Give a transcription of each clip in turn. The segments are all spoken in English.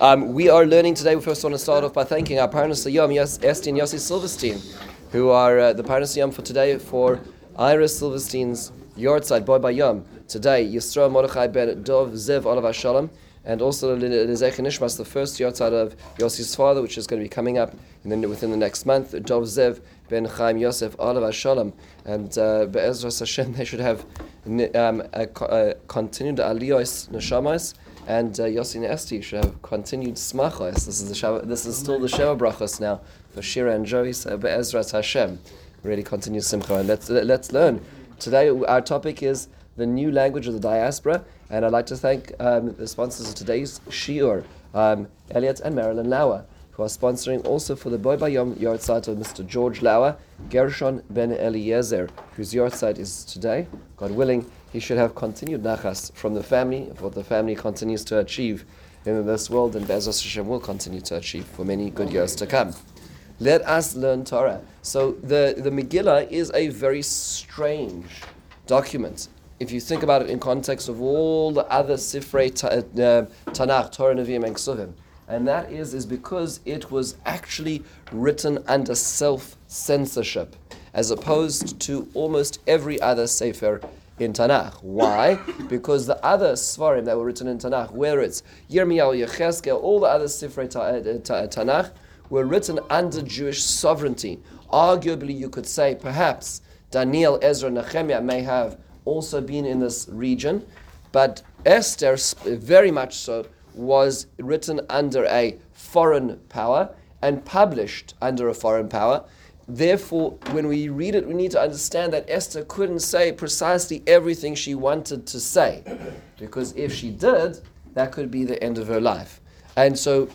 Um, we are learning today. We first want to start off by thanking our parents, Yom, Esti and Yossi Silverstein, who are uh, the parents Yom for today for Iris Silverstein's Yortzeit, Boy by Yom. Today, Yisrael Mordechai ben Dov Zev Olav Shalom, and also Lezech Nishmas, the first Yortzeit of Yossi's father, which is going to be coming up in the, within the next month. Dov Zev ben Chaim Yosef Olav Shalom, and uh, Be'ezras Hashem, they should have um, a, a continued Aliyos Neshamas and uh, Yossi and Esti should have continued smachos. This is the Shava, this is still the Sheva brachos now for Shira and Joey. So Be'ezras Hashem, really continue simcha. And let's let's learn. Today our topic is the new language of the diaspora, and I'd like to thank um, the sponsors of today's shiur, um, Elliot and Marilyn Lauer, who are sponsoring also for the Boy Bayom Yartzeit of Mr. George Lauer, Gershon Ben Eliezer, whose Yartzeit is today. God willing, he should have continued nachas from the family, of what the family continues to achieve in this world, and Be'ezras Hashem will continue to achieve for many good years to come. Let us learn Torah. So the, the Megillah is a very strange document. If you think about it in context of all the other Sifrei ta, uh, Tanakh, Torah, Nevi'im, and Ksuvim, and that is, is because it was actually written under self censorship, as opposed to almost every other Sefer in Tanakh. Why? because the other Svarim that were written in Tanakh, where it's Yirmiyahu, Yechezkel, all the other Sifrei uh, ta, Tanakh, were written under Jewish sovereignty. Arguably, you could say perhaps Daniel, Ezra, Nehemiah may have also been in this region, but Esther, very much so, was written under a foreign power and published under a foreign power. Therefore, when we read it, we need to understand that Esther couldn't say precisely everything she wanted to say, because if she did, that could be the end of her life. And so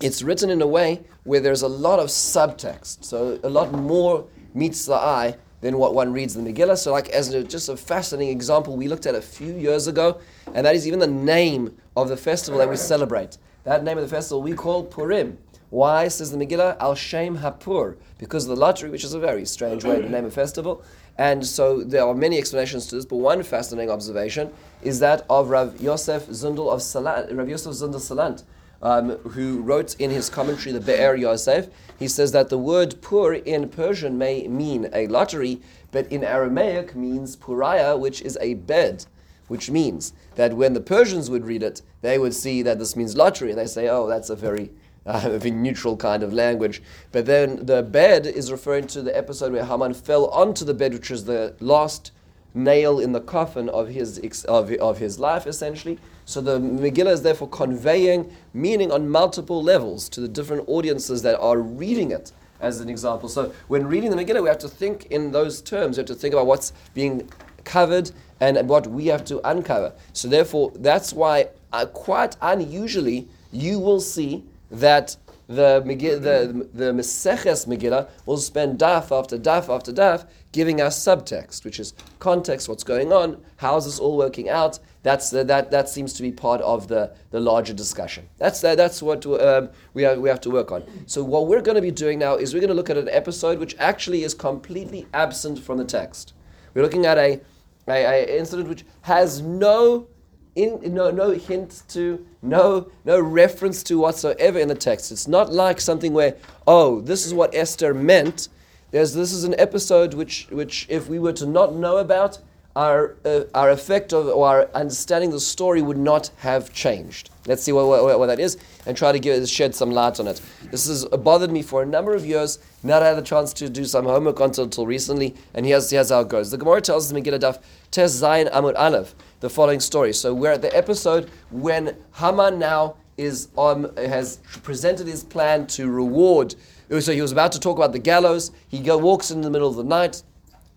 it's written in a way where there's a lot of subtext, so a lot more meets the eye than what one reads in the Megillah. So, like as a, just a fascinating example, we looked at a few years ago, and that is even the name of the festival that we celebrate. That name of the festival we call Purim. Why, says the Megillah, Al Shem Hapur, because of the lottery, which is a very strange way to name a festival. And so there are many explanations to this, but one fascinating observation is that of Rav Yosef Zundel of Salant, Rav Yosef Zundel Salant, um, who wrote in his commentary, the Be'er Yosef, he says that the word pur in Persian may mean a lottery, but in Aramaic means puraya, which is a bed, which means that when the Persians would read it, they would see that this means lottery, and they say, oh, that's a very uh, neutral kind of language. But then the bed is referring to the episode where Haman fell onto the bed, which is the last nail in the coffin of his, of, of his life, essentially. So the Megillah is therefore conveying meaning on multiple levels to the different audiences that are reading it, as an example. So when reading the Megillah, we have to think in those terms. We have to think about what's being covered and what we have to uncover. So therefore, that's why uh, quite unusually you will see that the the the Meseches Megillah will spend daf after daf after daf giving us subtext, which is context, what's going on, how is this all working out. That's uh, that that seems to be part of the, the larger discussion. That's uh, that's what um, we have, we have to work on. So what we're going to be doing now is we're going to look at an episode which actually is completely absent from the text. We're looking at a, a, a incident which has no in, no, no hint to, no, no reference to whatsoever in the text. It's not like something where, oh, this is what Esther meant. There's, this is an episode which, which, if we were to not know about, our, uh, our effect of, or our understanding the story would not have changed. Let's see what, what, what that is and try to give, shed some light on it. This has bothered me for a number of years. Not had the chance to do some homework until, until recently, and here's, here's how it goes. The Gemara tells us in Megillah Daf Tes Zayin Amud Aleph the following story. So we're at the episode when Haman now is on, has presented his plan to reward. So he was about to talk about the gallows. He go, walks in the middle of the night,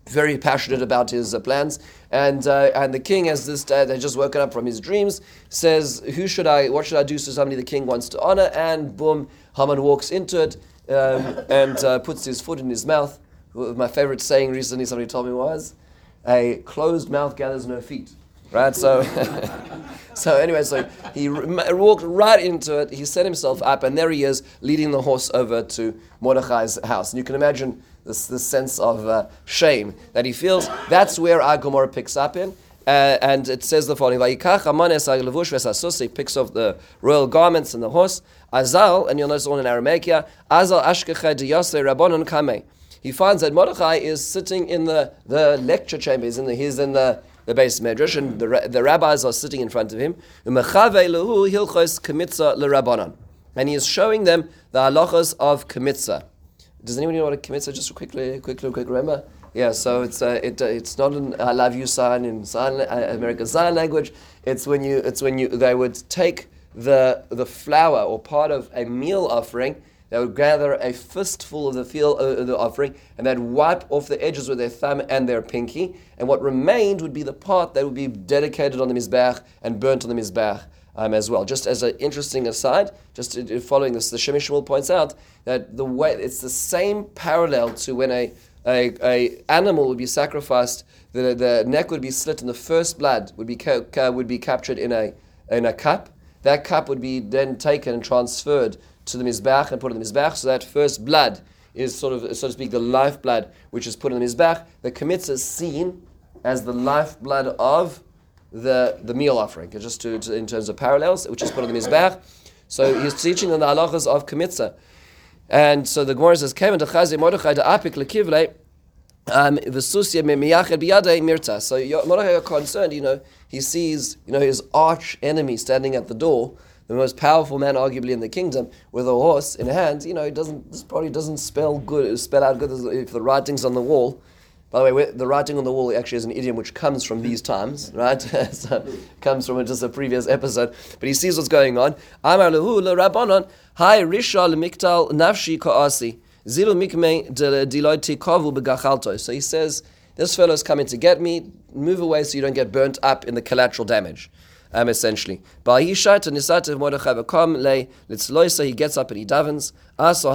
very passionate about his uh, plans. And uh, and the king, as this dad had just woken up from his dreams, says, "Who should I? What should I do to somebody the king wants to honor?" And boom, Haman walks into it um, and uh, puts his foot in his mouth. My favorite saying recently, somebody told me was, "A closed mouth gathers no feet." Right? So, so anyway, so he walked right into it. He set himself up, and there he is, leading the horse over to Mordechai's house. And you can imagine this, this sense of uh, shame that he feels. That's where our Gemara picks up in. Uh, and it says the following. He picks off the royal garments and the horse. Azal, and you'll notice all in Aramaic here. Azal Ashkecha Diyase Rabbanon Kame. He finds that Mordechai is sitting in the, the lecture chamber. He's in the he's in the the beis medrash, and the, the rabbis are sitting in front of him. And he is showing them the halachas of kmitza. Does anyone know what a kmitza? Just quickly, quickly, quick remember. Yeah, so it's uh, it, uh, it's not an I love you sign in sign, uh, American Sign Language. It's when you it's when you they would take the the flour or part of a meal offering. They would gather a fistful of the feel uh, the offering and they'd wipe off the edges with their thumb and their pinky. And what remained would be the part that would be dedicated on the mizbech and burnt on the mizbech. Um, as well. Just as an interesting aside, just following this, the Shem MiShmuel points out that the way it's the same parallel to when a a, a animal would be sacrificed, the, the neck would be slit, and the first blood would be ca- would be captured in a in a cup. That cup would be then taken and transferred to the mizbach and put in the mizbach. So that first blood is sort of, so to speak, the lifeblood which is put in the mizbach. The kmitz is seen as the lifeblood of the, the meal offering, just to, to, in terms of parallels, which is put in the mizbach. So he's teaching them the halachas of kmitza. And so the Gemara says, Kevin Chazi Mordechai apik lekivle um, v'susia miyached biyadei mirta. So Mordechai got concerned, you know, he sees, you know, his arch enemy standing at the door, the most powerful man arguably in the kingdom, with a horse in hand. You know, he doesn't, this probably doesn't spell good, spell out good if the writing's on the wall. By the way, the writing on the wall actually is an idiom which comes from these times, right? so comes from just a previous episode. But he sees what's going on. Amar lehu rabbanon, hi risha miktal nafshi zilu mikme diloiti kavu begachalto. So he says, this fellow is coming to get me, move away so you don't get burnt up in the collateral damage. Um, essentially. He gets up and he davens. Uh, so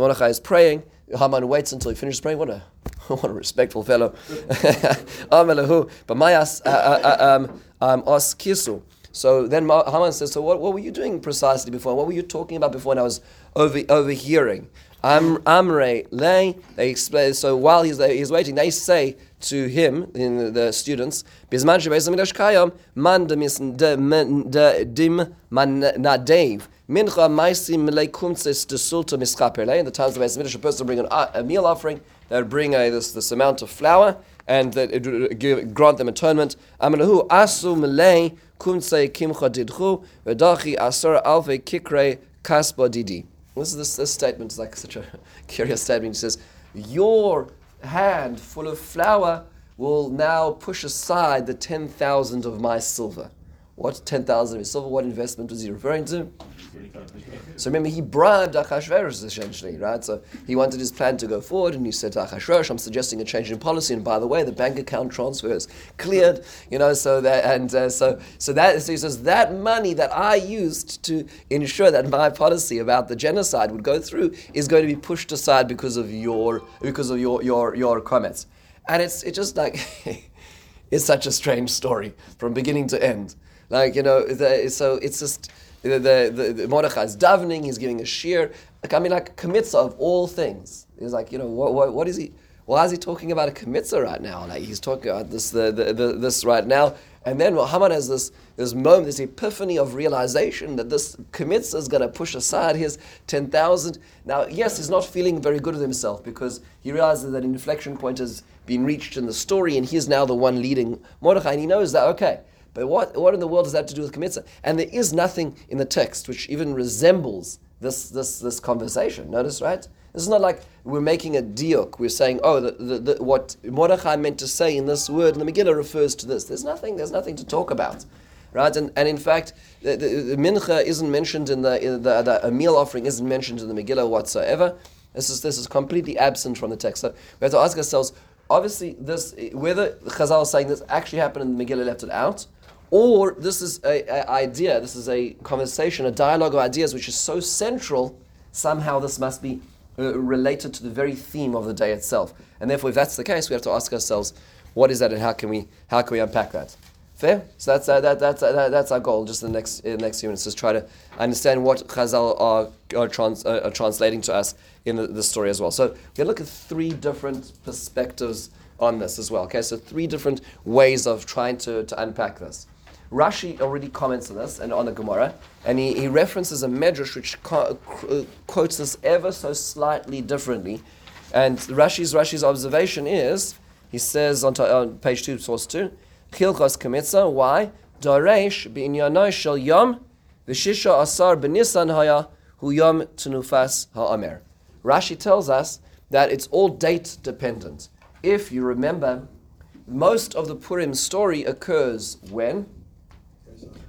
Mordechai is praying. Haman waits until he finishes praying. What a what a respectful fellow. But my as uh, uh, um, um, kisu. So then Haman says, So what, what were you doing precisely before? What were you talking about before? And I was over, overhearing. Am, Amre lay. They explain. So while he's uh, he's waiting, they say to him, in the, the students, Bisman kayam man dim man nadev. Mincha maisim leikumtzis desulta mischaperle. In the times of the Mikdash, a person would bring an, a meal offering. They would bring a, this, this amount of flour, and that it would give, grant them atonement. Amalahu asu melei kumtze kimcha didchu v'dachi asar alve kikre kasba didi. This is this, this statement is like such a curious statement. He says, "Your hand full of flour will now push aside the ten thousand of my silver." What ten thousand of his silver? What investment was he referring to? So remember, he bribed Achashverosh essentially, right? So he wanted his plan to go forward, and he said to Achashverosh, "I'm suggesting a change in policy, and by the way, the bank account transfers cleared, you know." So that and uh, so so that so he says that money that I used to ensure that my policy about the genocide would go through is going to be pushed aside because of your because of your your your comments, and it's it's just like it's such a strange story from beginning to end. Like you know, the, so it's just the, the, the, Mordechai is davening, he's giving a shiur. Like, I mean, like a of all things. He's like, you know, what, what, what is he? Why is he talking about a kmitza right now? Like he's talking about this, the, the, the, this right now. And then Muhammad has this, this moment, this epiphany of realization that this kmitza is going to push aside his 10,000. Now, yes, he's not feeling very good with himself because he realizes that an inflection point has been reached in the story and he's now the one leading Mordechai. And he knows that, okay, but what, what in the world does that have to do with kmitza? And there is nothing in the text which even resembles this, this, this conversation. Notice, right? This is not like we're making a diuk. We're saying, oh, the, the, the, what Mordechai meant to say in this word in the Megillah refers to this. There's nothing. There's nothing to talk about, right? And, and in fact, the, the, mincha isn't mentioned in the, the, a meal offering isn't mentioned in the Megillah whatsoever. This is this is completely absent from the text. So we have to ask ourselves. Obviously, this whether Chazal is saying this actually happened in the Megillah left it out, or this is an idea, this is a conversation, a dialogue of ideas which is so central, somehow this must be uh, related to the very theme of the day itself. And therefore, if that's the case, we have to ask ourselves, what is that and how can we, how can we unpack that? Fair. So that's uh, that, that's uh, that's our goal. Just in the next in the next few minutes, is try to understand what Chazal are are, trans, uh, are translating to us in the, the, story as well. So to look at three different perspectives on this as well. Okay, so three different ways of trying to, to unpack this. Rashi already comments on this and on the Gemara, and he, he references a medrash which co- uh, quotes this ever so slightly differently. And Rashi's Rashi's observation is he says on, to, on page two, source two. Chilchos Kemitza. Why? Daresh b'inyanoi shel yom v'shisha asar b'nisan haya hu yom tenufas ha'amer. Rashi tells us that it's all date dependent. If you remember, most of the Purim story occurs when?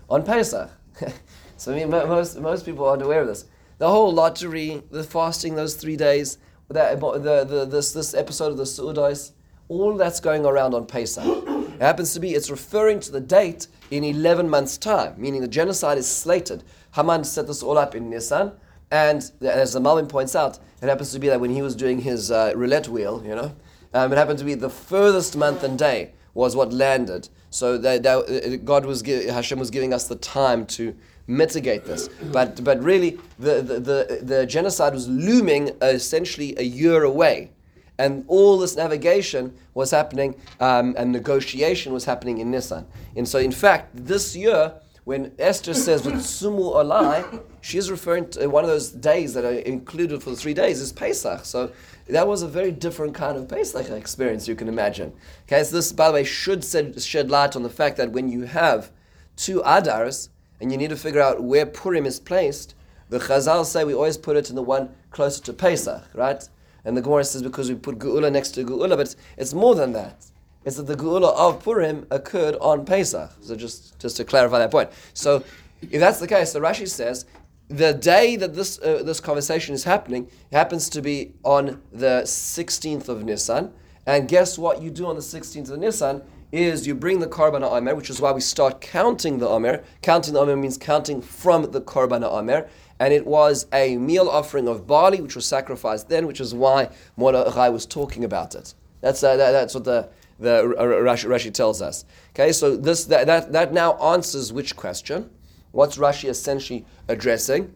On Pesach. so I mean, most, most people aren't aware of this. The whole lottery, the fasting those three days, that, the, the, this, this episode of the Su'udais, all that's going around on Pesach. It happens to be, it's referring to the date in 11 months' time, meaning the genocide is slated. Haman set this all up in Nisan, and as the Malbim points out, it happens to be that when he was doing his uh, roulette wheel, you know, um, it happened to be the furthest month and day was what landed. So that, uh, God was Hashem was giving us the time to mitigate this. But but really, the, the, the, the genocide was looming essentially a year away and all this navigation was happening um, and negotiation was happening in Nissan. And so, in fact, this year, when Esther says with "Sumu Olai," she's referring to one of those days that are included for the three days is Pesach. So that was a very different kind of Pesach experience you can imagine. Okay, so this, by the way, should shed light on the fact that when you have two Adars and you need to figure out where Purim is placed, the Chazal say we always put it in the one closer to Pesach, right? And the Gemara says because we put Geula next to Geula, but it's, more than that. It's that the Geula of Purim occurred on Pesach. So just, just to clarify that point. So if that's the case, the Rashi says the day that this, uh, this conversation is happening happens to be on the 16th of Nisan. And guess what you do on the 16th of Nisan? Is you bring the Korban Omer, which is why we start counting the Omer. Counting the Omer means counting from the Korban Omer and it was a meal offering of barley which was sacrificed then, which is why Mordechai was talking about it. That's, uh, that, that's what the, the uh, Rashi, Rashi, tells us. Okay, so this that, that, that now answers which question? What's Rashi essentially addressing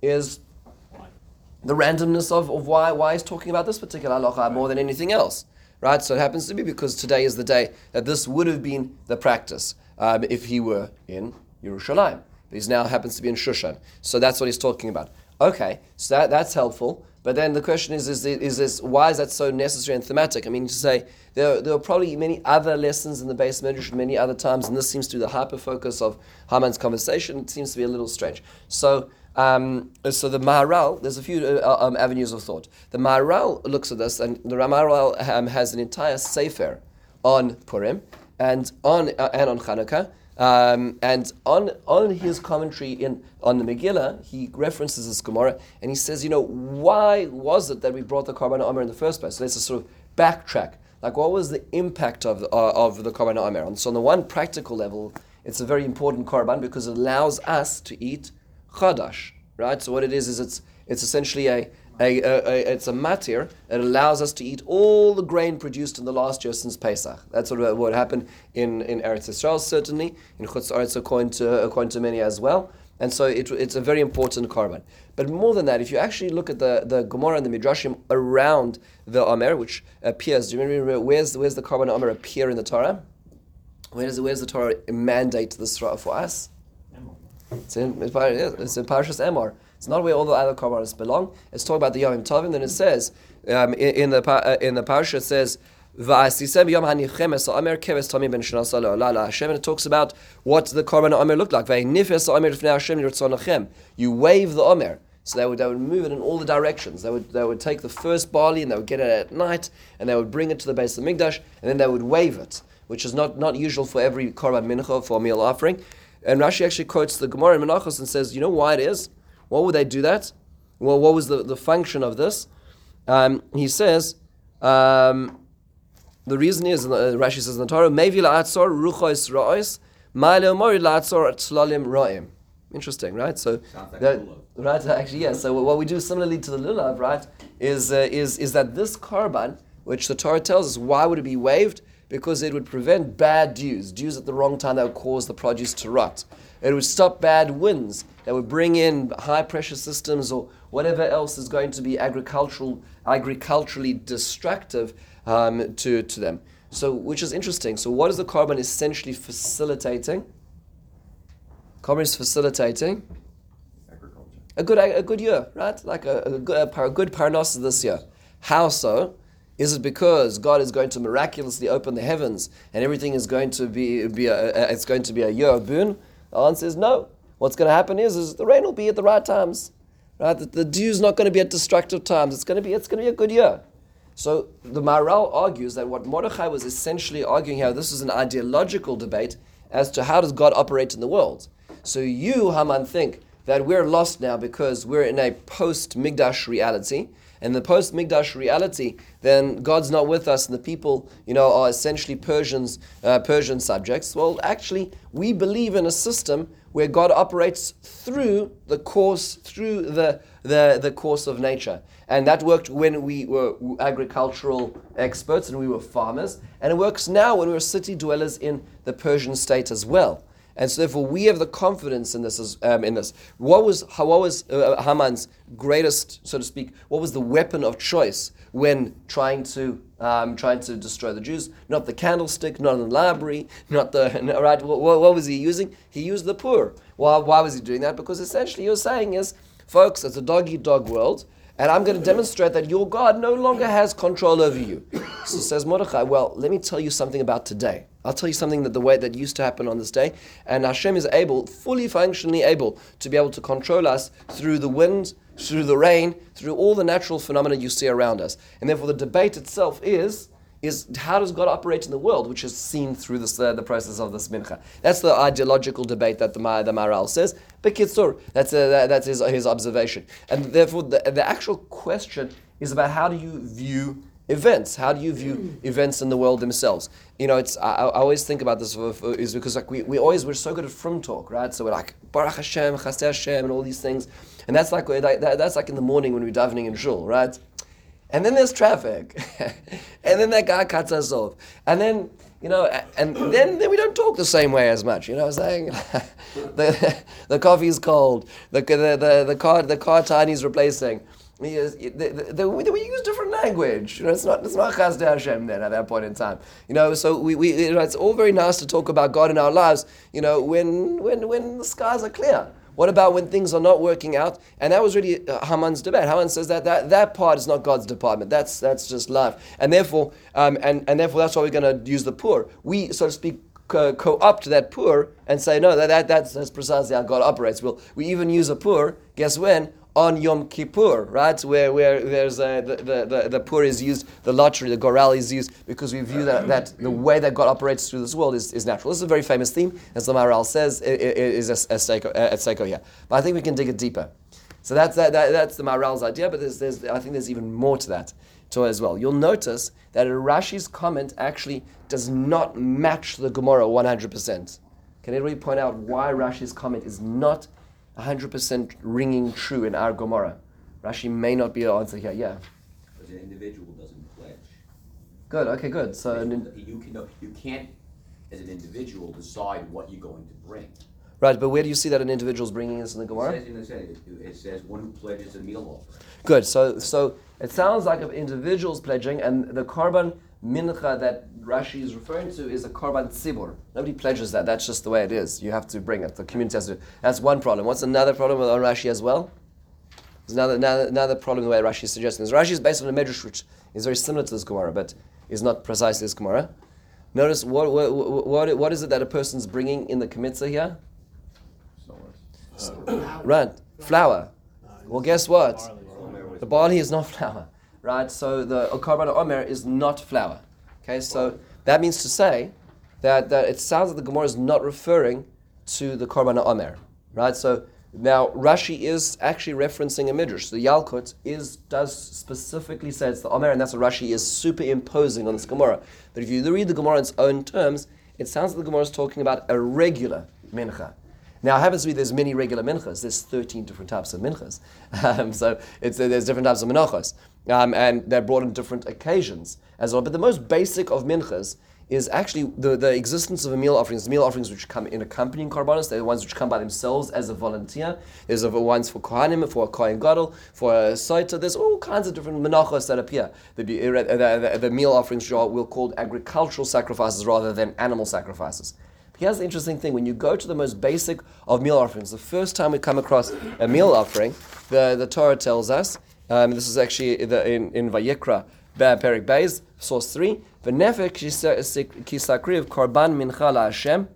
is the randomness of, of why, why he's talking about this particular halacha more than anything else. Right? So it happens to be because today is the day that this would have been the practice um, if he were in Yerushalayim. But he now happens to be in Shushan. So that's what he's talking about. Okay, so that, that's helpful. But then the question is, is, is this, why is that so necessary and thematic? I mean, to say there, there are probably many other lessons in the beis medrash many other times, and this seems to be the hyper focus of Haman's conversation. It seems to be a little strange. So, um, so the Maharal, there's a few uh, um, avenues of thought. The Maharal looks at this, and the Maharal um, has an entire sefer on Purim and on uh, and on Hanukkah. Um, and on, on his commentary in, on the Megillah, he references this Gemara and he says, you know, why was it that we brought the Korban Omer in the first place? So let's just sort of backtrack. Like, what was the impact of the, uh, of the Korban Omer? And so, on the one practical level, it's a very important Korban because it allows us to eat Chadash, right? So, what it is, is it's, it's essentially a, a, a, a, it's a matir It allows us to eat all the grain produced in the last year since Pesach. That's what, uh, what happened in, in Eretz Yisrael, certainly, in Chutz Eretz, according to, according to many as well. And so it, it's a very important korban. But more than that, if you actually look at the, the Gemara and the Midrashim around the Omer, which appears, do you remember where's, where's the korban Omer appear in the Torah? Where does, where's the Torah mandate this for us? It's in, it's in Parashas Emor. It's not where all the other korbanos belong. It's talking about the Yom Tovim. Then it says um, in, in, the uh, in the parasha it says. Hashem, and it talks about what the Korban Omer looked like. You wave the Omer. So they would, they would move it in all the directions. They would, they would take the first barley and they would get it at night and they would bring it to the base of the Mikdash and then they would wave it, which is not, not usual for every Korban Mincha for a meal offering. And Rashi actually quotes the Gemara in Menachos and says, you know why it is? Why would they do that? Well, what was the, the function of this? Um, he says, um, the reason is, uh, Rashi says in the Torah, Mevi la'atzor ruchois ra'os, ma'ale omori la'atzor tzlalim ra'im. Interesting, right? So, like that, right? Actually, yes. Yeah, so what we do similarly to the lulav, right, is uh, is is that this korban, which the Torah tells us, why would it be waived? Because it would prevent bad dews, dews at the wrong time that would cause the produce to rot. It would stop bad winds that would bring in high pressure systems or whatever else is going to be agricultural, agriculturally destructive um, to, to them. So, which is interesting. So, what is the korban essentially facilitating? Korban is facilitating agriculture. a good a good year, right? Like a, a good a, good parnos this year. How so? Is it because God is going to miraculously open the heavens and everything is going to be, be a, it's going to be a year of boon? The answer is no. What's going to happen is, is the rain will be at the right times, right? The, the is not going to be at destructive times. It's going to be it's going to be a good year. So the Maharal argues that what Mordechai was essentially arguing here, this is an ideological debate as to how does God operate in the world. So you, Haman, think that we're lost now because we're in a post Mikdash reality. And the post Mikdash reality, then God's not with us, and the people, you know, are essentially Persians, uh, Persian subjects. Well, actually, we believe in a system where God operates through the course, through the, the, the course of nature. And that worked when we were agricultural experts and we were farmers. And it works now when we're city dwellers in the Persian state as well. And so, therefore, we have the confidence in this. Um, in this, what was what was uh, Haman's greatest, so to speak? What was the weapon of choice when trying to um, trying to destroy the Jews? Not the candlestick, not the library, not the right. What, what, was he using? He used the pur. Why, why was he doing that? Because essentially, was saying is, folks, it's a dog eat dog world. And I'm going to demonstrate that your God no longer has control over you. So says Mordechai, well, let me tell you something about today. I'll tell you something that the way that used to happen on this day. And Hashem is able, fully functionally able, to be able to control us through the wind, through the rain, through all the natural phenomena you see around us. And therefore the debate itself is is how does God operate in the world, which is seen through this, uh, the process of this mincha. That's the ideological debate that the, the Maharal says. But Kitzur, that's, uh, that, that's his, his observation. And therefore, the, the actual question is about how do you view events? How do you view events in the world themselves? You know, it's I, I always think about this is because like we, we always we're so good at frum talk, right? So we're like Baruch Hashem, Chasdei Hashem, and all these things, and that's like that, that's like in the morning when we're davening in shul, right? And then there's traffic. and then that guy cuts us off. And then, you know, and then, then we don't talk the same way as much. You know what I'm saying? the, the coffee's cold. The, the, the, the, car, the car Tiny's replacing. We use, the, the, we use different language. You know, it's not it's not Chasdei Hashem then at that point in time. You know, so we, we you know, it's all very nice to talk about God in our lives. You know, when when when the skies are clear. What about when things are not working out? And that was really uh, Haman's debate. Haman says that, that that part is not God's department. That's that's just life. And therefore, um, and, and therefore, that's why we're going to use the pur. We, so to speak, co- opt that pur and say, no, that, that, that's, that's precisely how God operates. We'll, we even use a pur, guess when? On Yom Kippur, right? Where, where there's a, uh, the, the, the, the pur is used, the lottery, the goral is used, because we view that, that the way that God operates through this world is, is natural. This is a very famous theme, as the Maharal says, it, it is at stake here. But I think we can dig it deeper. So that's, that, that, that's the Maharal's idea, but there's, there's, I think there's even more to that to as well. You'll notice that Rashi's comment actually does not match the Gemara 100%. Can anybody point out why Rashi's comment is not 100% ringing true in our Gemara. Rashi may not be the answer here. Yeah. Because an individual doesn't pledge. Good. Okay. Good. So you can you can't, as an individual, decide what you're going to bring. Right, but where do you see that an individual is bringing this in the Gemara? It says, it, it says one who pledges a meal offering. Good. So, so it sounds like of individuals pledging, and the korban mincha that Rashi is referring to is a korban tzibur. Nobody pledges that. That's just the way it is. You have to bring it. The community has to. That's one problem. What's another problem with Rashi as well? There's another, another, another problem the way Rashi is suggesting. This Rashi is based on a medrash which is very similar to this Gemara, but is not precisely this Gemara. Notice what, what, what, what is it that a person's bringing in the kmitza here? Right, flour. Well, guess what? The barley is not flour, right? So the korban omer is not flour. Okay, so that means to say that, that it sounds like the Gemara is not referring to the Korban Omer, right? So now Rashi is actually referencing a midrash. The Yalkut is does specifically say it's the Omer, and that's what Rashi is superimposing on this Gemara. But if you read the Gemara in its own terms, it sounds like the Gemara is talking about a regular mincha. Now, it happens to be there's many regular minchas. There's 13 different types of minchas. Um, so it's, there's different types of menachos. Um, and they're brought on different occasions as well. But the most basic of minchas is actually the, the existence of a meal offerings. Meal offerings which come in accompanying korbanos. They're the ones which come by themselves as a volunteer. There's the ones for kohanim, for a kohen gadol, for a saita. There's all kinds of different menachos that appear. The, the, the, the meal offerings are we'll called agricultural sacrifices rather than animal sacrifices. Here's the interesting thing: when you go to the most basic of meal offerings, the first time we come across a meal offering, the, the Torah tells us. Um, this is actually the, in, in Vayikra, Perik Beis, source 3. V'nefek kisakriv korban mincha la'Hashem,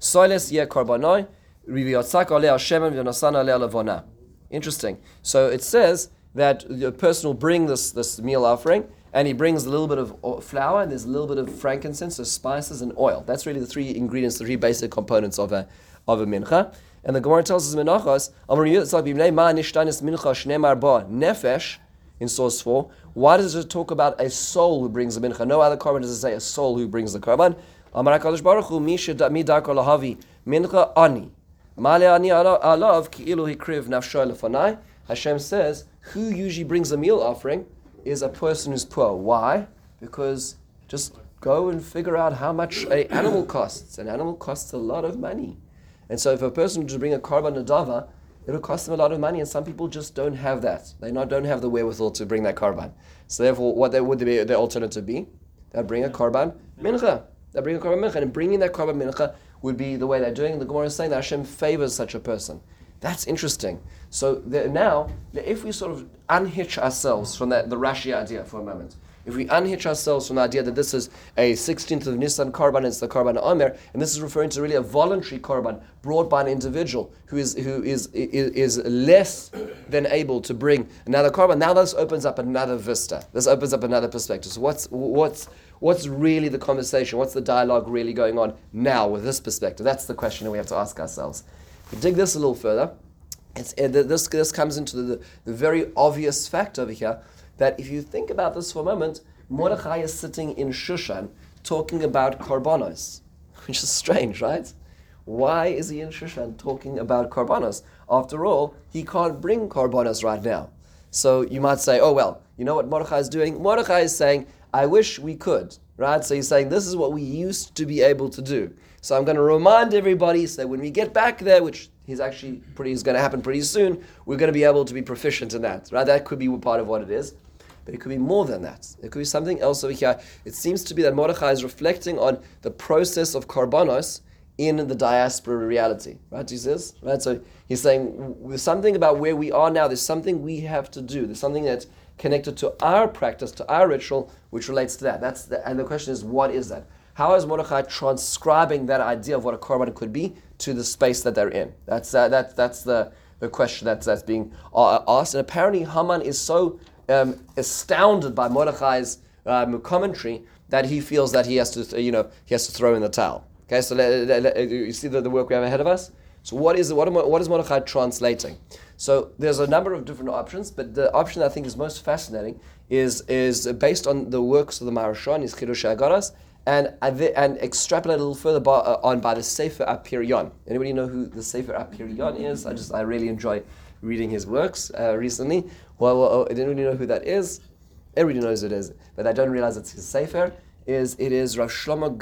soiles ye korbanoi, riviyotzak aleh Hashem aleh levona. Interesting. So it says that the person will bring this, this meal offering, and he brings a little bit of flour, and there's a little bit of frankincense, so spices and oil. That's really the three ingredients, the three basic components of a, of a mincha. And the Gemara tells us Menachos, Nefesh, in source 4. Why does it talk about a soul who brings the mincha? No other korban does it say a soul who brings the lahavi mincha ani. Hashem says, who usually brings a meal offering is a person who's poor. Why? Because just go and figure out how much an animal costs. An animal costs a lot of money. And so if a person were to bring a korban nadava, it'll cost them a lot of money, and some people just don't have that. They not don't have the wherewithal to bring that korban. So therefore, what they, would be, the alternative be? They'd bring a korban mincha. They'd bring a korban mincha, and bringing that korban mincha would be the way they're doing. The Gemara is saying that Hashem favors such a person. That's interesting. So now, if we sort of unhitch ourselves from that, the Rashi idea for a moment, if we unhitch ourselves from the idea that this is a 16th of Nisan korban, it's the korban Omer, and this is referring to really a voluntary korban brought by an individual who is who is, is, is less than able to bring another korban. Now this opens up another vista. This opens up another perspective. So what's what's what's really the conversation? What's the dialogue really going on now with this perspective? That's the question that we have to ask ourselves. We dig this a little further. This, this comes into the, the very obvious fact over here that if you think about this for a moment, Mordechai is sitting in Shushan talking about korbanos, which is strange, right? Why is he in Shushan talking about korbanos? After all, he can't bring korbanos right now. So you might say, oh well, you know what Mordechai is doing? Mordechai is saying, I wish we could, right? So he's saying, this is what we used to be able to do. So I'm going to remind everybody so that when we get back there, which is actually pretty is going to happen pretty soon, we're going to be able to be proficient in that, right? That could be part of what it is but it could be more than that. It could be something else over here. It seems to be that Mordechai is reflecting on the process of karbanos in the diaspora reality, right? He says, right? So he's saying there's something about where we are now. There's something we have to do. There's something that's connected to our practice, to our ritual, which relates to that. That's the, and the question is, what is that? How is Mordechai transcribing that idea of what a korban could be to the space that they're in? That's uh, that, that's the, the question that's, that's being uh, asked. And apparently, Haman is so um, astounded by Mordechai's um, commentary that he feels that he has to, you know, he has to throw in the towel. Okay, so you see the, the work we have ahead of us. So what is what, what is Mordechai translating? So there's a number of different options, but the option I think is most fascinating is is based on the works of the Maharsha, his Chiddushei Aggados, and and extrapolate a little further by, uh, on by the Sefer Apiryon. Anybody know who the Sefer Apiryon is? I just I really enjoy reading his works uh, recently. Well, well, I didn't really know who that is. Everybody knows it is, but I don't realize it's his sefer. Is it is Rav Shlomo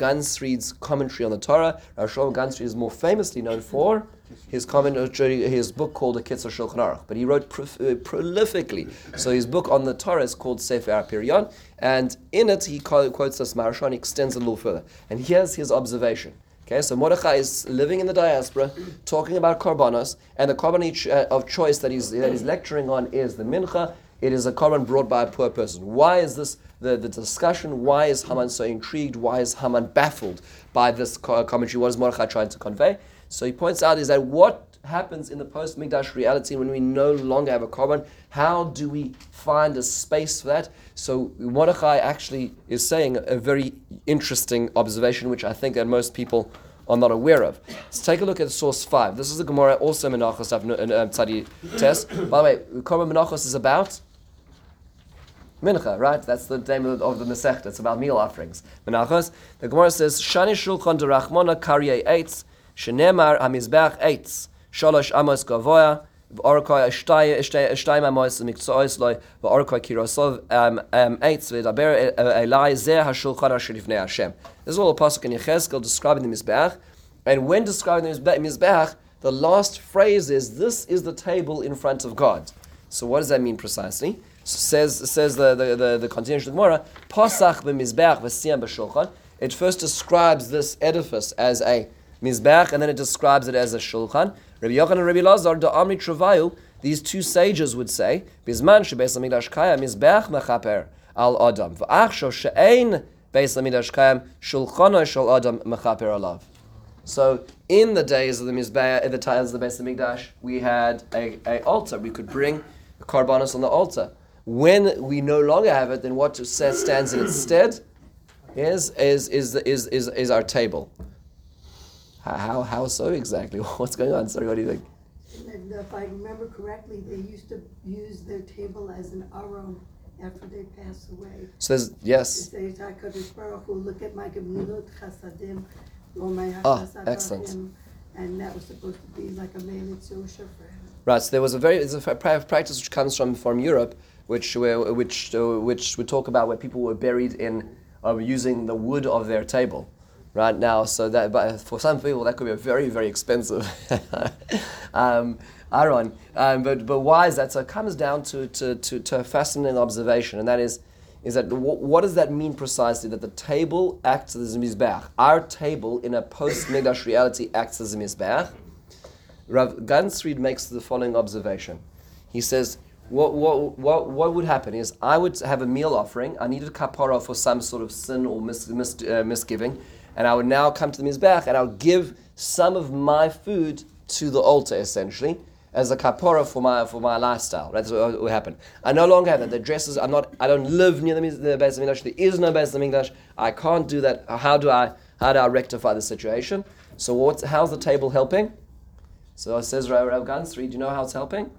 commentary on the Torah? Rav Shlomo is more famously known for his commentary, his book called the Kitzur Shulchan Aruch, but he wrote uh, prolifically. So his book on the Torah is called Sefer Apiryon, and in it he quotes this Maharsha extends it a little further. And here's his observation. Okay, so Mordechai is living in the diaspora, talking about korbanos, and the korban uh, of choice that he's, that he's lecturing on is the mincha. It is a korban brought by a poor person. Why is this the, the discussion? Why is Haman so intrigued? Why is Haman baffled by this commentary? What is Mordechai trying to convey? So he points out is that what happens in the post Mikdash reality when we no longer have a korban? How do we find a space for that? So Mordechai actually is saying a very interesting observation, which I think that most people are not aware of. Let's take a look at source 5. This is the Gemara, also Menachos uh, Tzadi test. By the way, Korban Menachos is about Mincha, right? That's the name of the, of the Masech. It's about meal offerings. Menachos. The Gemara says, Shani Shulchan Derachmona Karye Eitz, Shenemar Amizbech Eitz. Shalosh Amos Gavoya, V'orkoi ashtaya mamois mikzois loy v'orkoi kirosov um um eitz v'daber elai zeh hashulchan asher lifnei Hashem. This is all a pasuk in Yechezkel describing the mizbeach, and when describing the mizbeach, the last phrase is, "This is the table in front of God." So what does that mean precisely? Says says the the the, the continuation of the Gemara, Pasach b'mizbeach v'siyam b'shulchan. It first describes this edifice as a mizbeach, and then it describes it as a shulchan. Rabbi Yochanan and Rabbi Lazar, Amri Travayu, these two sages would say, Bizman shebeis amidash kaya mizbeach mechaper al adam. She'ein beis amidash kaya shulchano shel adam mechaper alav. So in the days of the mizbeach, in the times of the Beis Hamikdash, we had a, a altar. We could bring korbanos on the altar. When we no longer have it, then what stands in its stead is is is is is, is our table. How, how so exactly? What's going on? Sorry, what do you think? If I remember correctly, they used to use their table as an aron after they pass away. So there's yes. Say, "HaKadosh Baruch look at my chasadim, or my hachasad excellent. And that was supposed to be like a Melitz Yosha for him. Right. So there was a very it's a practice which comes from from Europe, which where- which uh, which would talk about where people were buried in uh, using the wood of their table. Right now, so that but for some people that could be a very very expensive um, aron. Um, but but why is that? So it comes down to to, to, to a fascinating observation, and that is is that wh- what does that mean precisely? That the table acts as a mizbeach. Our table in a post Mikdash reality acts as a mizbeach. Rav Ganzfried makes the following observation. He says, what, what, what, what would happen is I would have a meal offering. I needed kapara for some sort of sin or mis, mis, uh, misgiving. And I would now come to the Mizbech and I would give some of my food to the altar, essentially, as a kapora for my, for my lifestyle. That's what would happen. I no longer have that. The dresses, I'm not, I don't live near the, the Beis Hamikdash. There is no Beis Hamikdash. I can't do that. How do I, how do I rectify the situation? So what's, how's the table helping? So it says Rav Ganzfried, do you know how it's helping?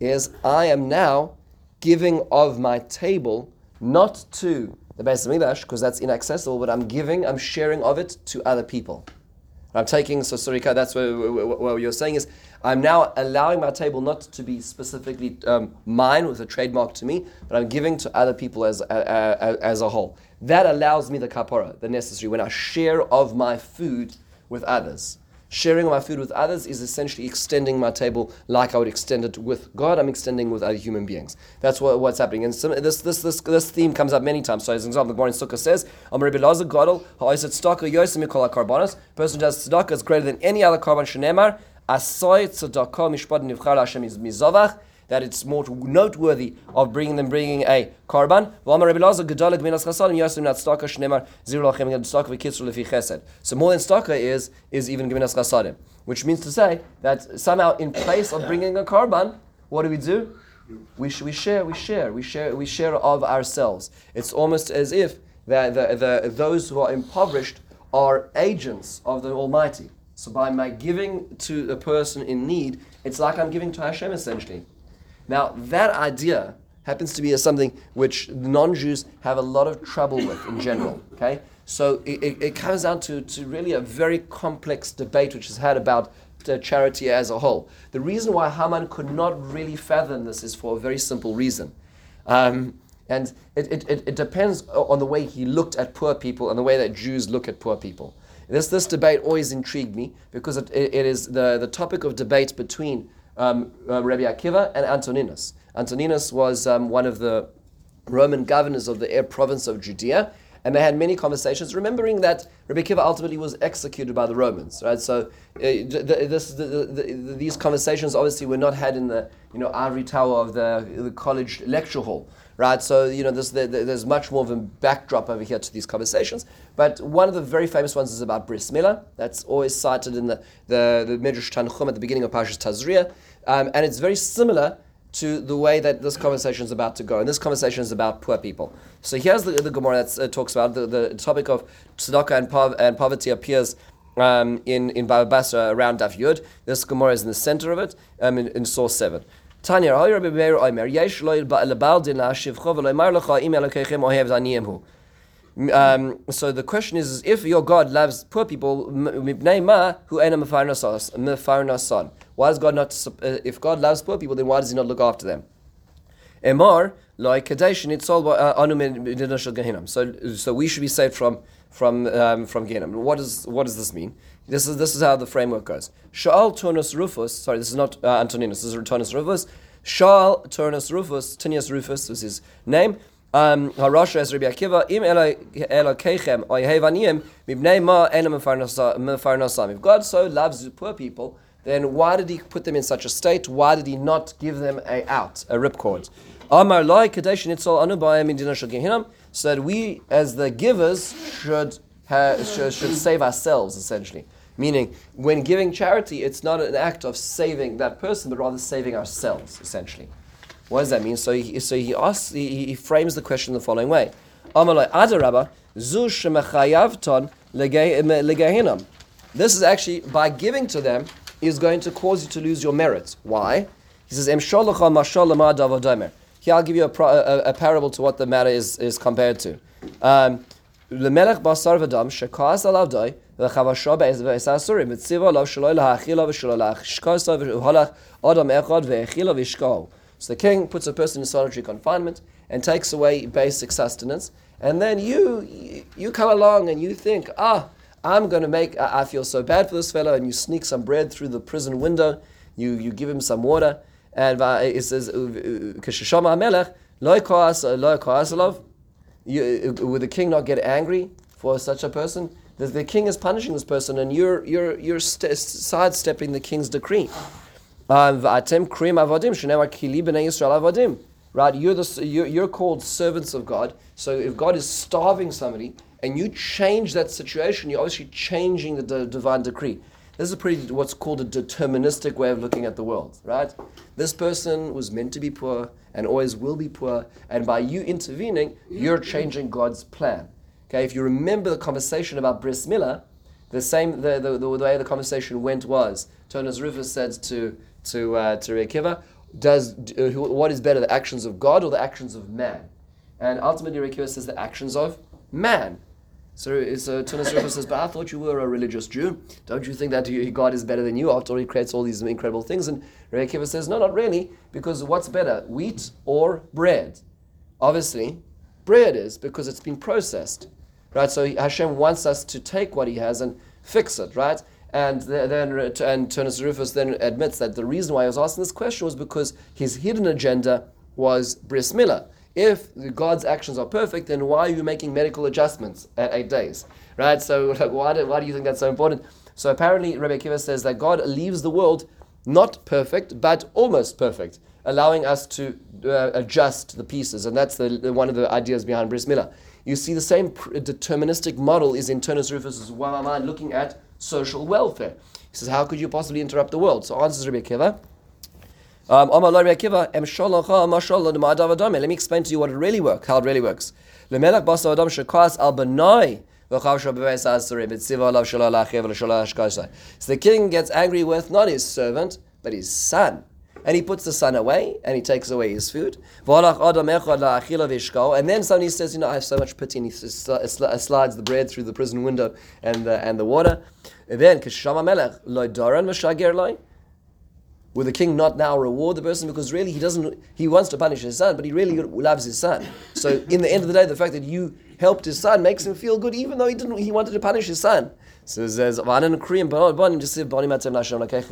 Is I am now giving of my table not to the Beis Hamikdash because that's inaccessible, but I'm giving, I'm sharing of it to other people. I'm taking, so that's what, what, what you're saying is, I'm now allowing my table not to be specifically um, mine with a trademark to me, but I'm giving to other people as, a- as a whole. That allows me the kapara, the necessary, when I share of my food with others. Sharing my food with others is essentially extending my table like I would extend it with God. I'm extending with other human beings. That's what, what's happening. And some, this, this, this, this theme comes up many times. So, as an example, the Gemara Sukkah says, "Am Rebbe Lazar Gadol ha'oset tzedakah ha'karbanos." Person who does tzedakah is greater than any other korban. Shenemar asoy tzedakah mishpat nivchar Hashem is mizavach. That it's more noteworthy of bringing them bringing a korban. So more than staka is is even us chasadim, which means to say that somehow in place of bringing a korban, what do we do? We, we share, we share, we share, we share of ourselves. It's almost as if the, the, the, those who are impoverished are agents of the Almighty. So by my giving to a person in need, it's like I'm giving to Hashem essentially. Now that idea happens to be something which non-Jews have a lot of trouble with in general. Okay, so it, it, comes down to, to really a very complex debate which is had about uh, charity as a whole. The reason why Haman could not really fathom this is for a very simple reason. Um, and it, it, it, depends on the way he looked at poor people and the way that Jews look at poor people. This, this debate always intrigued me because it, it it is the, the topic of debate between um, uh, Rabbi Akiva and Antoninus. Antoninus was um, one of the Roman governors of the Air province of Judea, and they had many conversations, remembering that Rabbi Akiva ultimately was executed by the Romans. Right, so uh, the, this, the, the, the, these conversations obviously were not had in the you know ivory tower of the college lecture hall. Right, so you know this, the, the, there's much more of a backdrop over here to these conversations. But one of the very famous ones is about bris milah. That's always cited in the the, the Midrash Tanchum at the beginning of Parshas Tazria, um, and it's very similar to the way that this conversation is about to go. And this conversation is about poor people. So here's the, the Gemara that uh, talks about the, the topic of tzedakah and, pov- and poverty appears um, in, in Baba Basra around Daf Yud. This Gemara is in the center of it, um, in, in source 7. Tanya, Rabbi Meir Omer, Yesh lecha im ohev hu. Um, so the question is, if your God loves poor people, mipnei ma hu ena mefarnasan. Why does God not? Uh, if God loves poor people, then why does He not look after them? Emar like kadesh nitzol uh, So, so we should be saved from from um, from Gehinnom. What does what does this mean? This is this is how the framework goes. Shaal Turnus Rufus. Sorry, this is not uh, Antoninus. This is Turnus Rufus. Shaal Turnus Rufus. Tinius Rufus was his name. Um, Harasha es Rabbi Akiva. Im elokechem oyehevaniyim mibnei ma enam mefarnasam. If God so loves poor people, then why did He put them in such a state? Why did He not give them a out, a ripcord? Amar loy kadesh nitzol anu ba'em in dinah shel Gehinnom, so that we, as the givers, should, ha, should should save ourselves essentially. Meaning, when giving charity, it's not an act of saving that person, but rather saving ourselves essentially. What does that mean? So he, so he asks, he, he frames the question the following way: legehinnom. This is actually by giving to them is going to cause you to lose your merit. Why? He says. Here I'll give you a, a, a parable to what the matter is, is compared to. Um, basar v'dam shekas alav So the king puts a person in solitary confinement and takes away basic sustenance, and then you you come along and you think, ah, I'm going to make. I feel so bad for this fellow, and you sneak some bread through the prison window. You you give him some water, and uh, it says. You, uh, would the king not get angry for such a person? The, the king is punishing this person, and you're you're you're st- sidestepping the king's decree. Right, you're the you're, called servants of God. So if God is starving somebody and you change that situation, you're obviously changing the d- divine decree. This is pretty what's called a deterministic way of looking at the world, right? This person was meant to be poor and always will be poor, and by you intervening, you're changing God's plan. Okay, if you remember the conversation about Bris Milah, the same the, the, the, way the conversation went was Turnus Rufus said to to uh, to Rekiva, does uh, what is better, the actions of God or the actions of man? And ultimately, Rekiva says the actions of man. So, so Turnus Rufus says, but I thought you were a religious Jew. Don't you think that God is better than you after all he creates all these incredible things? And Rekiva says, no, not really, because what's better, wheat or bread? Obviously, bread is because it's been processed, right? So Hashem wants us to take what He has and fix it, right? And then and Turnus Rufus then admits that the reason why he was asking this question was because his hidden agenda was bris milah. If God's actions are perfect, then why are you making medical adjustments at eight days, right? So like, why do, why do you think that's so important? So apparently, Rabbi Akiva says that God leaves the world not perfect, but almost perfect, allowing us to uh, adjust the pieces. And that's the, the- one of the ideas behind Bris Milah. You see, the same deterministic model is in Turnus Rufus's Wamaman looking at social welfare. He says, How could you possibly interrupt the world? So answers Rabbi Akiva. Um. Let me explain to you what it really works, how it really works. So the king gets angry with not his servant, but his son. And he puts the son away, and he takes away his food. And then somebody says, you know, I have so much pity, and he sl- uh, slides the bread through the prison window and the, and the water. And then. Will the king not now reward the person because really he doesn't? He wants to punish his son, but he really loves his son. So in the end of the day, the fact that you helped his son makes him feel good, even though he didn't. He wanted to punish his son. So it says, "V'anan Korean,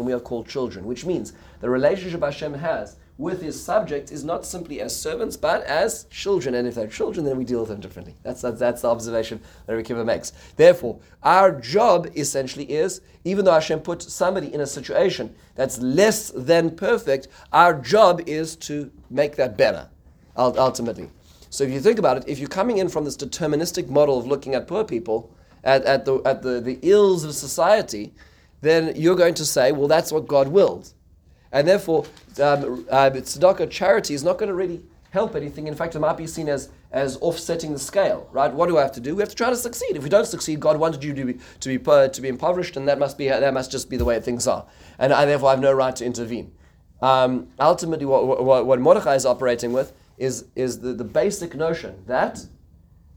we are called children," which means the relationship Hashem has with his subject is not simply as servants, but as children. And if they're children, then we deal with them differently. That's, that's, that's the observation that Rabbi Kiva makes. Therefore, our job essentially is, even though Hashem put somebody in a situation that's less than perfect, our job is to make that better, ultimately. So if you think about it, if you're coming in from this deterministic model of looking at poor people, at, at, the, at the, the ills of society, then you're going to say, well, that's what God willed. And therefore, um, uh, tzedakah charity is not going to really help anything. In fact, it might be seen as, as offsetting the scale, right? What do I have to do? We have to try to succeed. If we don't succeed, God wanted you to be to be to be impoverished, and that must be that must just be the way things are. And I therefore have no right to intervene. Um, ultimately, what, what, what Mordechai is operating with is is the, the basic notion that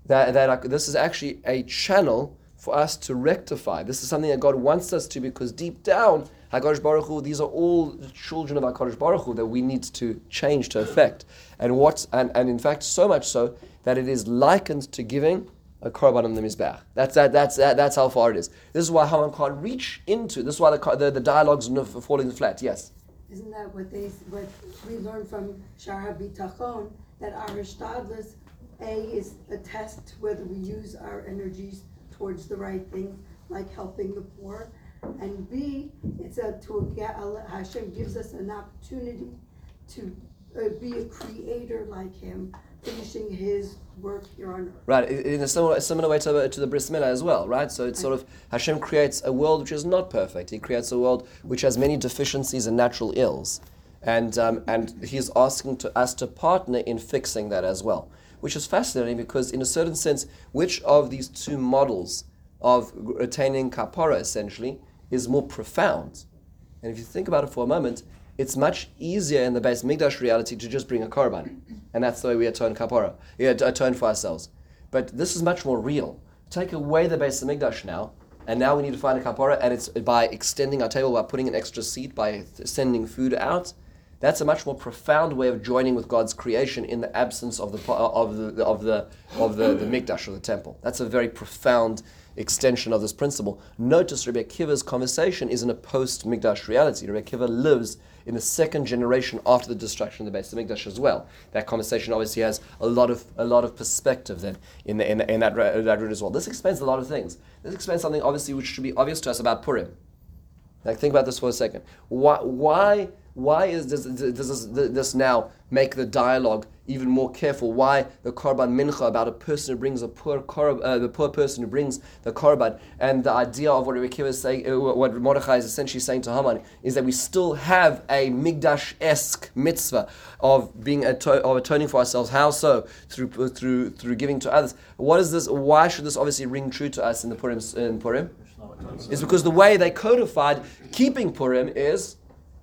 that, that this is actually a channel for us to rectify. This is something that God wants us to because deep down, HaKadosh Baruch Hu, these are all children of HaKadosh Baruch Hu that we need to change to effect. And what and, and in fact so much so that it is likened to giving a korban on the mizbeach. That's that, that's that, that's how far it is. This is why Haman can't reach into. This is why the the, the dialogues are falling flat. Yes. Isn't that what they what we learned from Sha'ar HaBitachon that our hishtadlus A is a test whether we use our energies towards the right things, like helping the poor, and B, it's a to get Hashem gives us an opportunity to uh, be a creator like Him, finishing His work here on earth. Right, in a similar, similar way to, to the bris milah as well, right? So it's sort of Hashem creates a world which is not perfect. He creates a world which has many deficiencies and natural ills, and um, and He's asking to us to partner in fixing that as well, which is fascinating because in a certain sense, which of these two models of attaining kapara essentially is more profound? And if you think about it for a moment, it's much easier in the Beis Mikdash reality to just bring a korban. And that's the way we atone kapara, yeah, atone for ourselves. But this is much more real. Take away the Beis Mikdash now, and now we need to find a kapara, and it's by extending our table, by putting an extra seat, by sending food out. That's a much more profound way of joining with God's creation in the absence of the uh, of the of the of the, the mikdash or the temple. That's a very profound extension of this principle. Notice Rebbe Akiva's conversation is in a post Mikdash reality. Rebbe Akiva lives in the second generation after the destruction of the Beis Hamikdash as well. That conversation obviously has a lot of a lot of perspective then in, the, in, in that, uh, that route as well. This explains a lot of things. This explains something obviously which should be obvious to us about Purim. Like think about this for a second. Why why why is this, does this, this now make the dialogue even more careful? Why the korban mincha about a person who brings a poor korban, uh, the poor person who brings the korban, and the idea of what Rekiva is saying, uh, what Mordechai is essentially saying to Haman is that we still have a mikdash esque mitzvah of being ato- of atoning for ourselves. How so? Through through through giving to others. What is this? Why should this obviously ring true to us in the Purim? In Purim, is because the way they codified keeping Purim is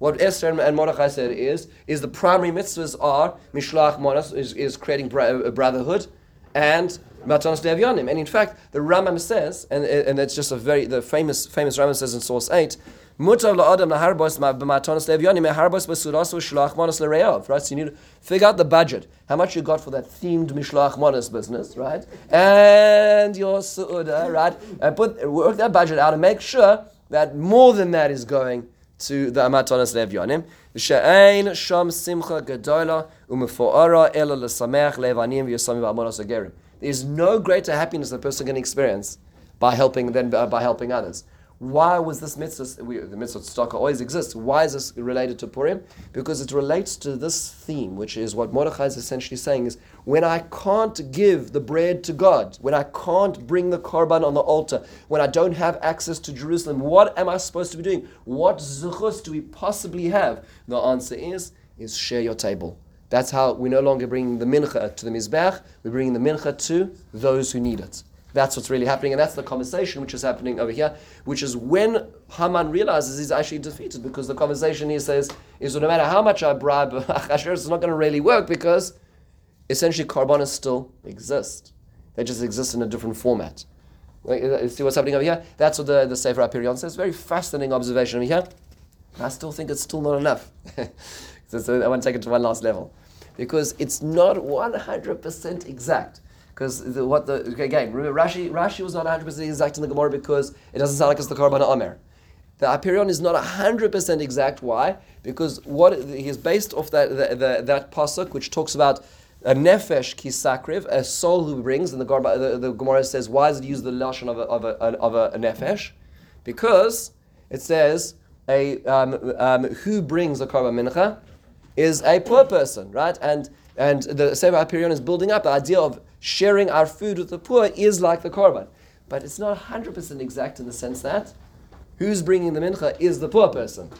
what Esther and Mordechai said is, is the primary mitzvahs are Mishloach Manos, is, is creating bra- uh, brotherhood, and Matanos La'evyonim. And in fact, the Rambam says, and, and it's just a very, the famous famous Rambam says in source 8, Mutav la'adam laharbos b'matanos la'evyonim harbos b'surasu shlach monos l'reyav. Right, so you need to figure out the budget, how much you got for that themed mishloach manos business, right? And your su'udah, right? And put work that budget out and make sure that more than that is going to the Amatonas La'evyonim. She'ein sham simcha gedola umefoara ela lesamech levanim agerim. There is no greater happiness a person can experience by helping than uh, by helping others. Why was this mitzvah, we, the mitzvah tzedakah always exists, why is this related to Purim? Because it relates to this theme, which is what Mordechai is essentially saying is, when I can't give the bread to God, when I can't bring the korban on the altar, when I don't have access to Jerusalem, what am I supposed to be doing? What zuchus do we possibly have? The answer is, is share your table. That's how we no longer bring the mincha to the mizbeach, we're bringing the mincha to those who need it. That's what's really happening, and that's the conversation which is happening over here, which is when Haman realizes he's actually defeated, because the conversation he says is no matter how much I bribe Achashverosh, it's not going to really work because essentially korbanos still exist. They just exist in a different format. Uh, see what's happening over here? That's what the, the Sefer HaPirion says. Very fascinating observation over here. I still think it's still not enough. so, so I want to take it to one last level. Because it's not 100% exact. Because what the again, Rashi Rashi was not 100 percent exact in the Gemara because it doesn't sound like it's the Korban Omer. The HaPirion is not 100% exact. Why? Because what he's based off that the, the, that pasuk which talks about a nefesh kisakriv, a soul who brings, and the, the, the Gemara says, why does it use the lashon of a, of a, of a, nefesh? Because it says a um, um, who brings a korban mincha is a poor person, right? And and the Sefer HaPirion is building up the idea of sharing our food with the poor is like the korban. But it's not 100% exact in the sense that who's bringing the mincha is the poor person.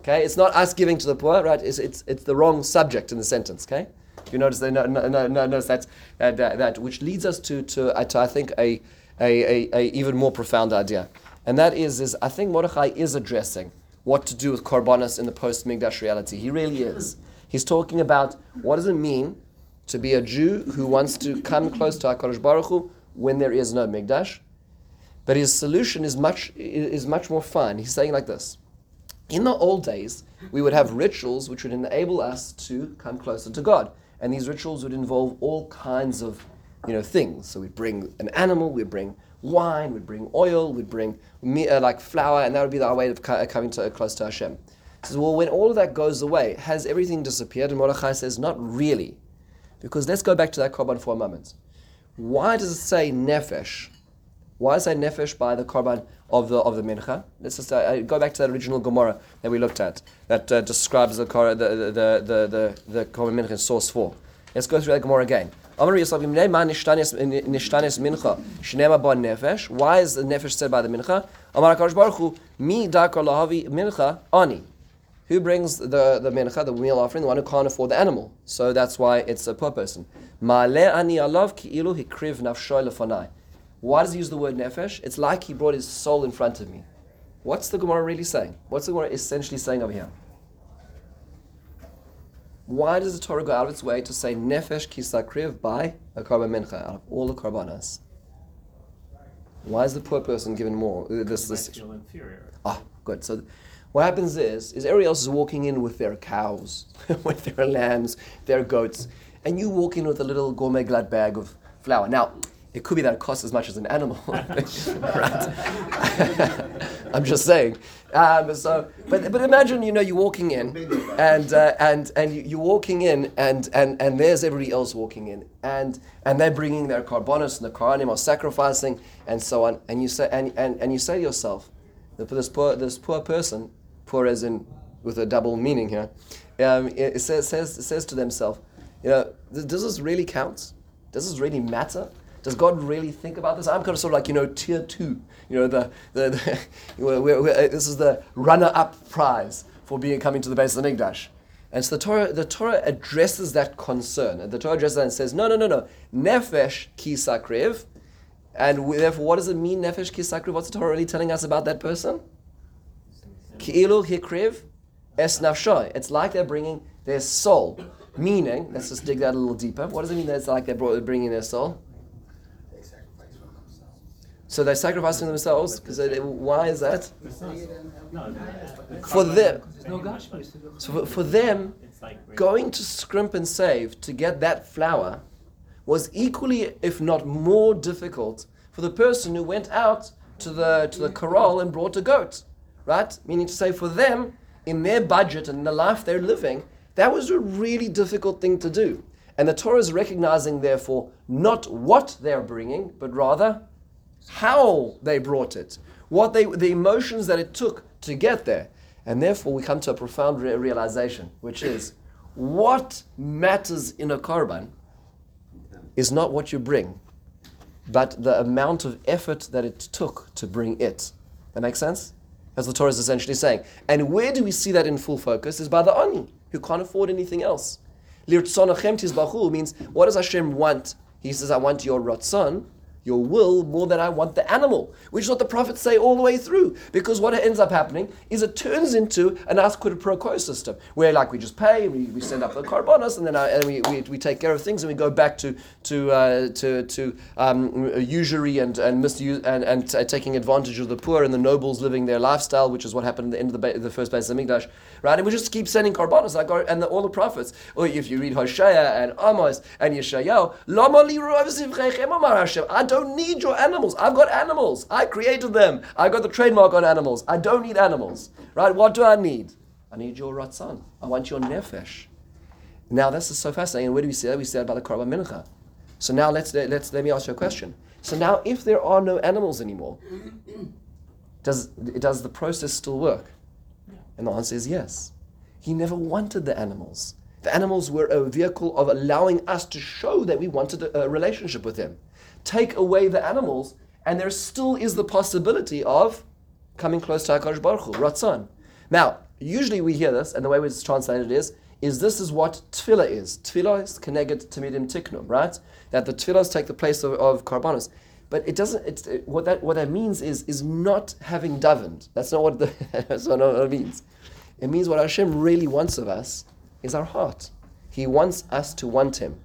Okay, it's not us giving to the poor, right? It's, it's, it's the wrong subject in the sentence, okay? You notice, that, no, no, no, that, that, that, which leads us to, to, uh, to I think, a, a, a, a, even more profound idea. And that is, is I think Mordechai is addressing what to do with korbanos in the post-Mikdash reality. He really is. He's talking about what does it mean to be a Jew who wants to come close to HaKadosh Baruch Hu when there is no Mikdash. But his solution is much, is much more fun. He's saying like this. In the old days, we would have rituals which would enable us to come closer to God. And these rituals would involve all kinds of you know, things. So we'd bring an animal, we'd bring wine, we'd bring oil, we'd bring uh, like flour, and that would be our way of co- coming to, uh, close to Hashem. He says, well, when all of that goes away, has everything disappeared? And Mordechai says, not really. Because let's go back to that korban for a moment. Why does it say nefesh? Why does it say nefesh by the korban of the of the mincha? Let's just uh, go back to that original Gemara that we looked at that uh, describes the the the the the, the korban mincha in source four. Let's go through that Gemara again. Why is the nefesh said by the mincha? Amar Baruch Hu, mi dakar mincha ani. Who brings the, the mincha, the meal offering? The one who can't afford the animal. So that's why it's a poor person. Ma'ale ani alav ki ilu hikriv nafshoy lefanai. Why does he use the word nefesh? It's like he brought his soul in front of me. What's the Gemara really saying? What's the Gemara essentially saying over here? Why does the Torah go out of its way to say nefesh kisakriv by a korban mincha out of all the korbanos? Why is the poor person given more? Uh, this, this. inferior. Ah, good. So, what happens is, is everybody else is walking in with their cows, with their lambs, their goats, and you walk in with a little gourmet glad bag of flour. Now, it could be that it costs as much as an animal, right? I'm just saying. Um, so, but, but imagine you know you're walking in, and uh, and and you, are walking in, and, and and there's everybody else walking in, and and they're bringing their korbanos and the kohanim are sacrificing and so on, and you say and, and, and you say to yourself, this poor this poor person, poor as in with a double meaning here, um, it, says says says to themselves, you know, does this really count? Does this really matter? Does God really think about this? I'm kind of sort of like, you know, tier two. You know, the, the, the we're, we're, uh, this is the runner-up prize for being coming to the base of the Mikdash. And so the Torah, the Torah addresses that concern. And the Torah addresses that and says, no, no, no, no. Nefesh ki sakriv. And therefore, what does it mean, nefesh ki sakriv? What's the Torah really telling us about that person? Ki'ilu hikriv es nafshoy. It's like they're bringing their soul. Meaning, let's just dig that a little deeper. What does it mean that it's like they're bringing their soul? So they're sacrificing themselves because why is that? For them, so for, them, going to scrimp and save to get that flour was equally, if not more, difficult for the person who went out to the to the corral and brought a goat, right? Meaning to say, for them, in their budget and the life they're living, that was a really difficult thing to do. And the Torah is recognizing, therefore, not what they're bringing, but rather how they brought it, what they, the emotions that it took to get there. And therefore, we come to a profound re- realization, which is what matters in a korban is not what you bring, but the amount of effort that it took to bring it. That makes sense? As the Torah is essentially saying. And where do we see that in full focus? Is by the Ani, who can't afford anything else. Lirtzonachem means, what does Hashem want? He says, I want your ratzon, your will more than I want the animal, which is what the prophets say all the way through. Because what ends up happening is it turns into an ask quid pro quo system, where like we just pay, we, we send up the korbanos, and then uh, and we, we, we take care of things, and we go back to to uh, to, to um, usury and and misuse and, and taking advantage of the poor and the nobles living their lifestyle, which is what happened at the end of the, ba- the first base of the Mikdash, right? And we just keep sending korbanos like our, and the, all the prophets. Or if you read Hosea and Amos and Yeshayahu, I don't need your animals. I've got animals. I created them. I got the trademark on animals. I don't need animals. Right? What do I need? I need your ratzon. I want your nefesh. Now this is so fascinating. Where do we see that? We see that by the korban mincha. So now let's let's let me ask you a question. So now, if there are no animals anymore, does does the process still work? And the answer is yes. He never wanted the animals. The animals were a vehicle of allowing us to show that we wanted a, a relationship with him take away the animals, and there still is the possibility of coming close to HaKadosh Baruch Hu, Ratzon. Now, usually we hear this, and the way it's translated is, is this is what tefillah is. Tefillah is connected to medium tiknum, right? That the tefillahs take the place of, of karbanos. But it doesn't. It's, it, what that what that means is is not having davened. That's not what the, that's not what it means. It means what Hashem really wants of us is our heart. He wants us to want Him.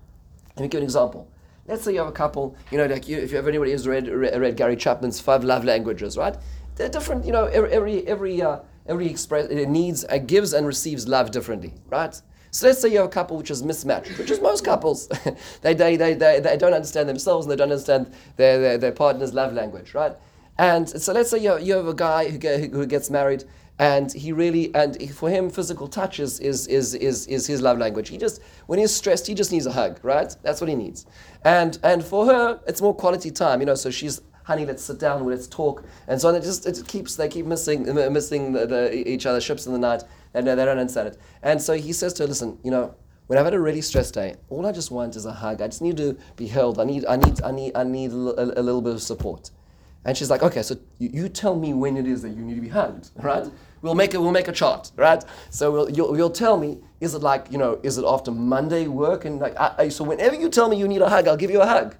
Let me give an example. Let's say you have a couple, you know, like you, if you have anybody who's read, read, read Gary Chapman's Five Love Languages, right? They're different, you know, every, every, every, uh, every express, it needs, uh, gives and receives love differently, right? So let's say you have a couple which is mismatched, which is most couples. they, they, they, they, they don't understand themselves and they don't understand their, their, their partner's love language, right? And so let's say you, you have a guy who, get, who gets married and he really and for him physical touch is, is, is, is, is his love language he just when he's stressed he just needs a hug right that's what he needs and and for her it's more quality time you know so she's honey let's sit down let's talk and so on it just it keeps they keep missing missing the, the, each other's ships in the night and they don't understand it and so he says to her listen you know when I've had a really stressed day, all I just want is a hug. I just need to be held. I need, I need, I need, I need a, a, a little bit of support. And she's like, okay, so you, you, tell me when it is that you need to be hugged, right? We'll make a, we'll make a chart, right? So we'll, you'll, you'll tell me, is it like, you know, is it after Monday work? And like, I, I, so whenever you tell me you need a hug, I'll give you a hug,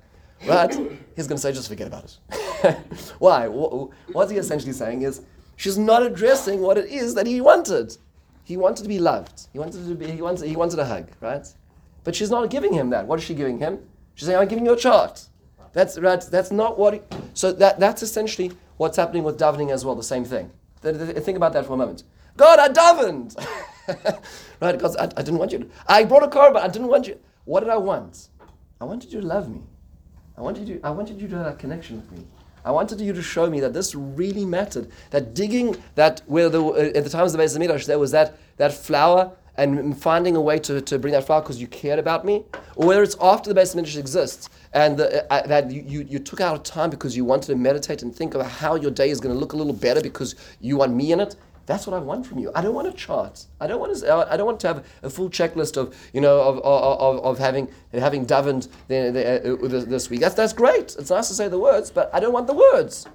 right? He's going to say, just forget about it. Why? What he's essentially saying is, she's not addressing what it is that he wanted. He wanted to be loved. He wanted to be, he wanted, he wanted a hug, right? But she's not giving him that. What is she giving him? She's saying, I'm giving you a chart. That's right. That's not what. He, so that that's essentially what's happening with davening as well. The same thing. Think about that for a moment. God, I davened. right? Because I, I, didn't want you. To, I brought a car, but I didn't want you. What did I want? I wanted you to love me. I wanted you. I wanted you to have a connection with me. I wanted you to show me that this really mattered. That digging, that where the, uh, at the times of the Beis Hamikdash, there was that that flour and finding a way to, to bring that flour because you cared about me, or whether it's after the Beis Hamikdash exists and the, uh, that you, you, you, took out time because you wanted to meditate and think about how your day is going to look a little better because you want me in it. That's what I want from you. I don't want a chart. I don't want to. I don't want to have a full checklist of you know of, of, of having having davened the, the, uh, this week. That's that's great. It's nice to say the words, but I don't want the words.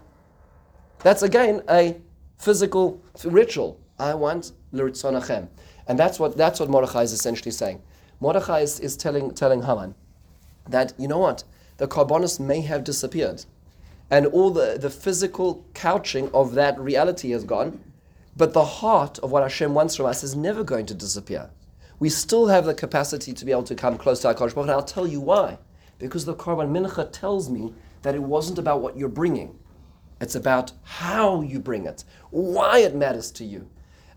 That's again a physical ritual. I want l'ritzonachem, and that's what that's what Mordechai is essentially saying. Mordechai is, is telling telling Haman that, you know what, the korbanos may have disappeared. And all the, the physical couching of that reality has gone, but the heart of what Hashem wants from us is never going to disappear. We still have the capacity to be able to come close to our Baruch and I'll tell you why. Because the Korban Mincha tells me that it wasn't about what you're bringing. It's about how you bring it, why it matters to you.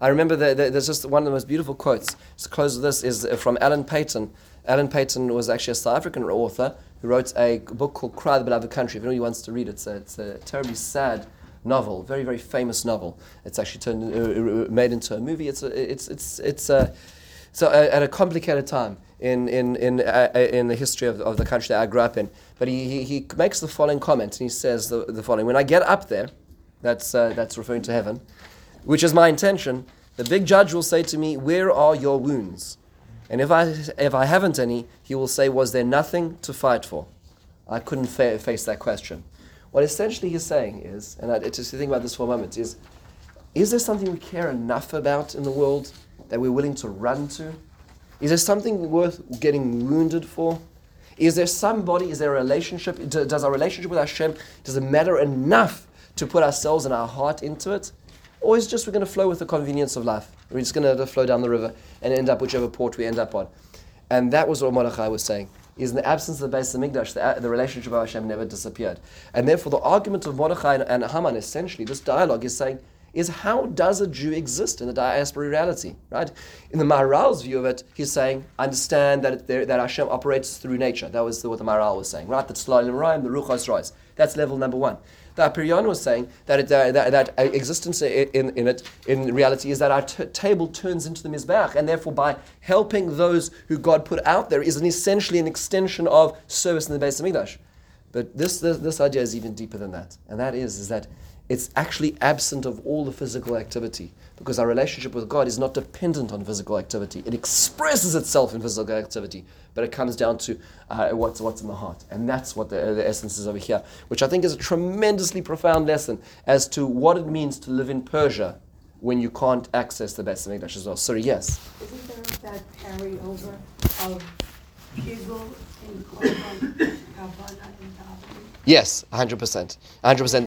I remember that there's just one of the most beautiful quotes. To close with this is from Alan Paton, Alan Paton was actually a South African author who wrote a book called Cry the Beloved Country. If anybody wants to read it, it's a, it's a terribly sad novel, very very famous novel. It's actually turned uh, uh, uh made into a movie. It's a, it's it's it's a, so uh, at a complicated time in in in uh, uh, in the history of, of the country that I grew up in. But he, he, he makes the following comment and he says the, the following: When I get up there, that's that's referring to heaven, which is my intention. The big judge will say to me, "Where are your wounds?" And if I, if I haven't any, he will say, Was there nothing to fight for? I couldn't fa- face that question. What essentially he's saying is, and I, just think about this for a moment, is is there something we care enough about in the world that we're willing to run to? Is there something worth getting wounded for? Is there somebody, is there a relationship? Does our relationship with Hashem, does it matter enough to put ourselves and our heart into it? Or is just we're going to flow with the convenience of life? We're just going to flow down the river and end up whichever port we end up on. And that was what Mordechai was saying. Is in the absence of the Beis Hamikdash, the, the relationship of Hashem never disappeared. And therefore, the argument of Mordechai and, and Haman, essentially, this dialogue is saying, is how does a Jew exist in the diaspora reality, right? In the Maharal's view of it, he's saying, understand that it, that Hashem operates through nature. That was what the Maharal was saying, right? The Tzlalim Rayim, the Ruchas Rois. That's level number one. The HaPirion was saying that, it, uh, that, that existence in, in it, in reality, is that our t- table turns into the Mizbeach, and therefore by helping those who God put out there is an essentially an extension of service in the Beis Hamikdash. But this, this, this idea is even deeper than that, and that is, is that it's actually absent of all the physical activity because our relationship with God is not dependent on physical activity. It expresses itself in physical activity, but it comes down to uh, what's, what's in the heart. And that's what the, the essence is over here, which I think is a tremendously profound lesson as to what it means to live in Persia when you can't access the Beis Hamikdash as well. Sorry, yes? Isn't there that carryover of in Korban, Kavanah, and Yes, 100%. 100%.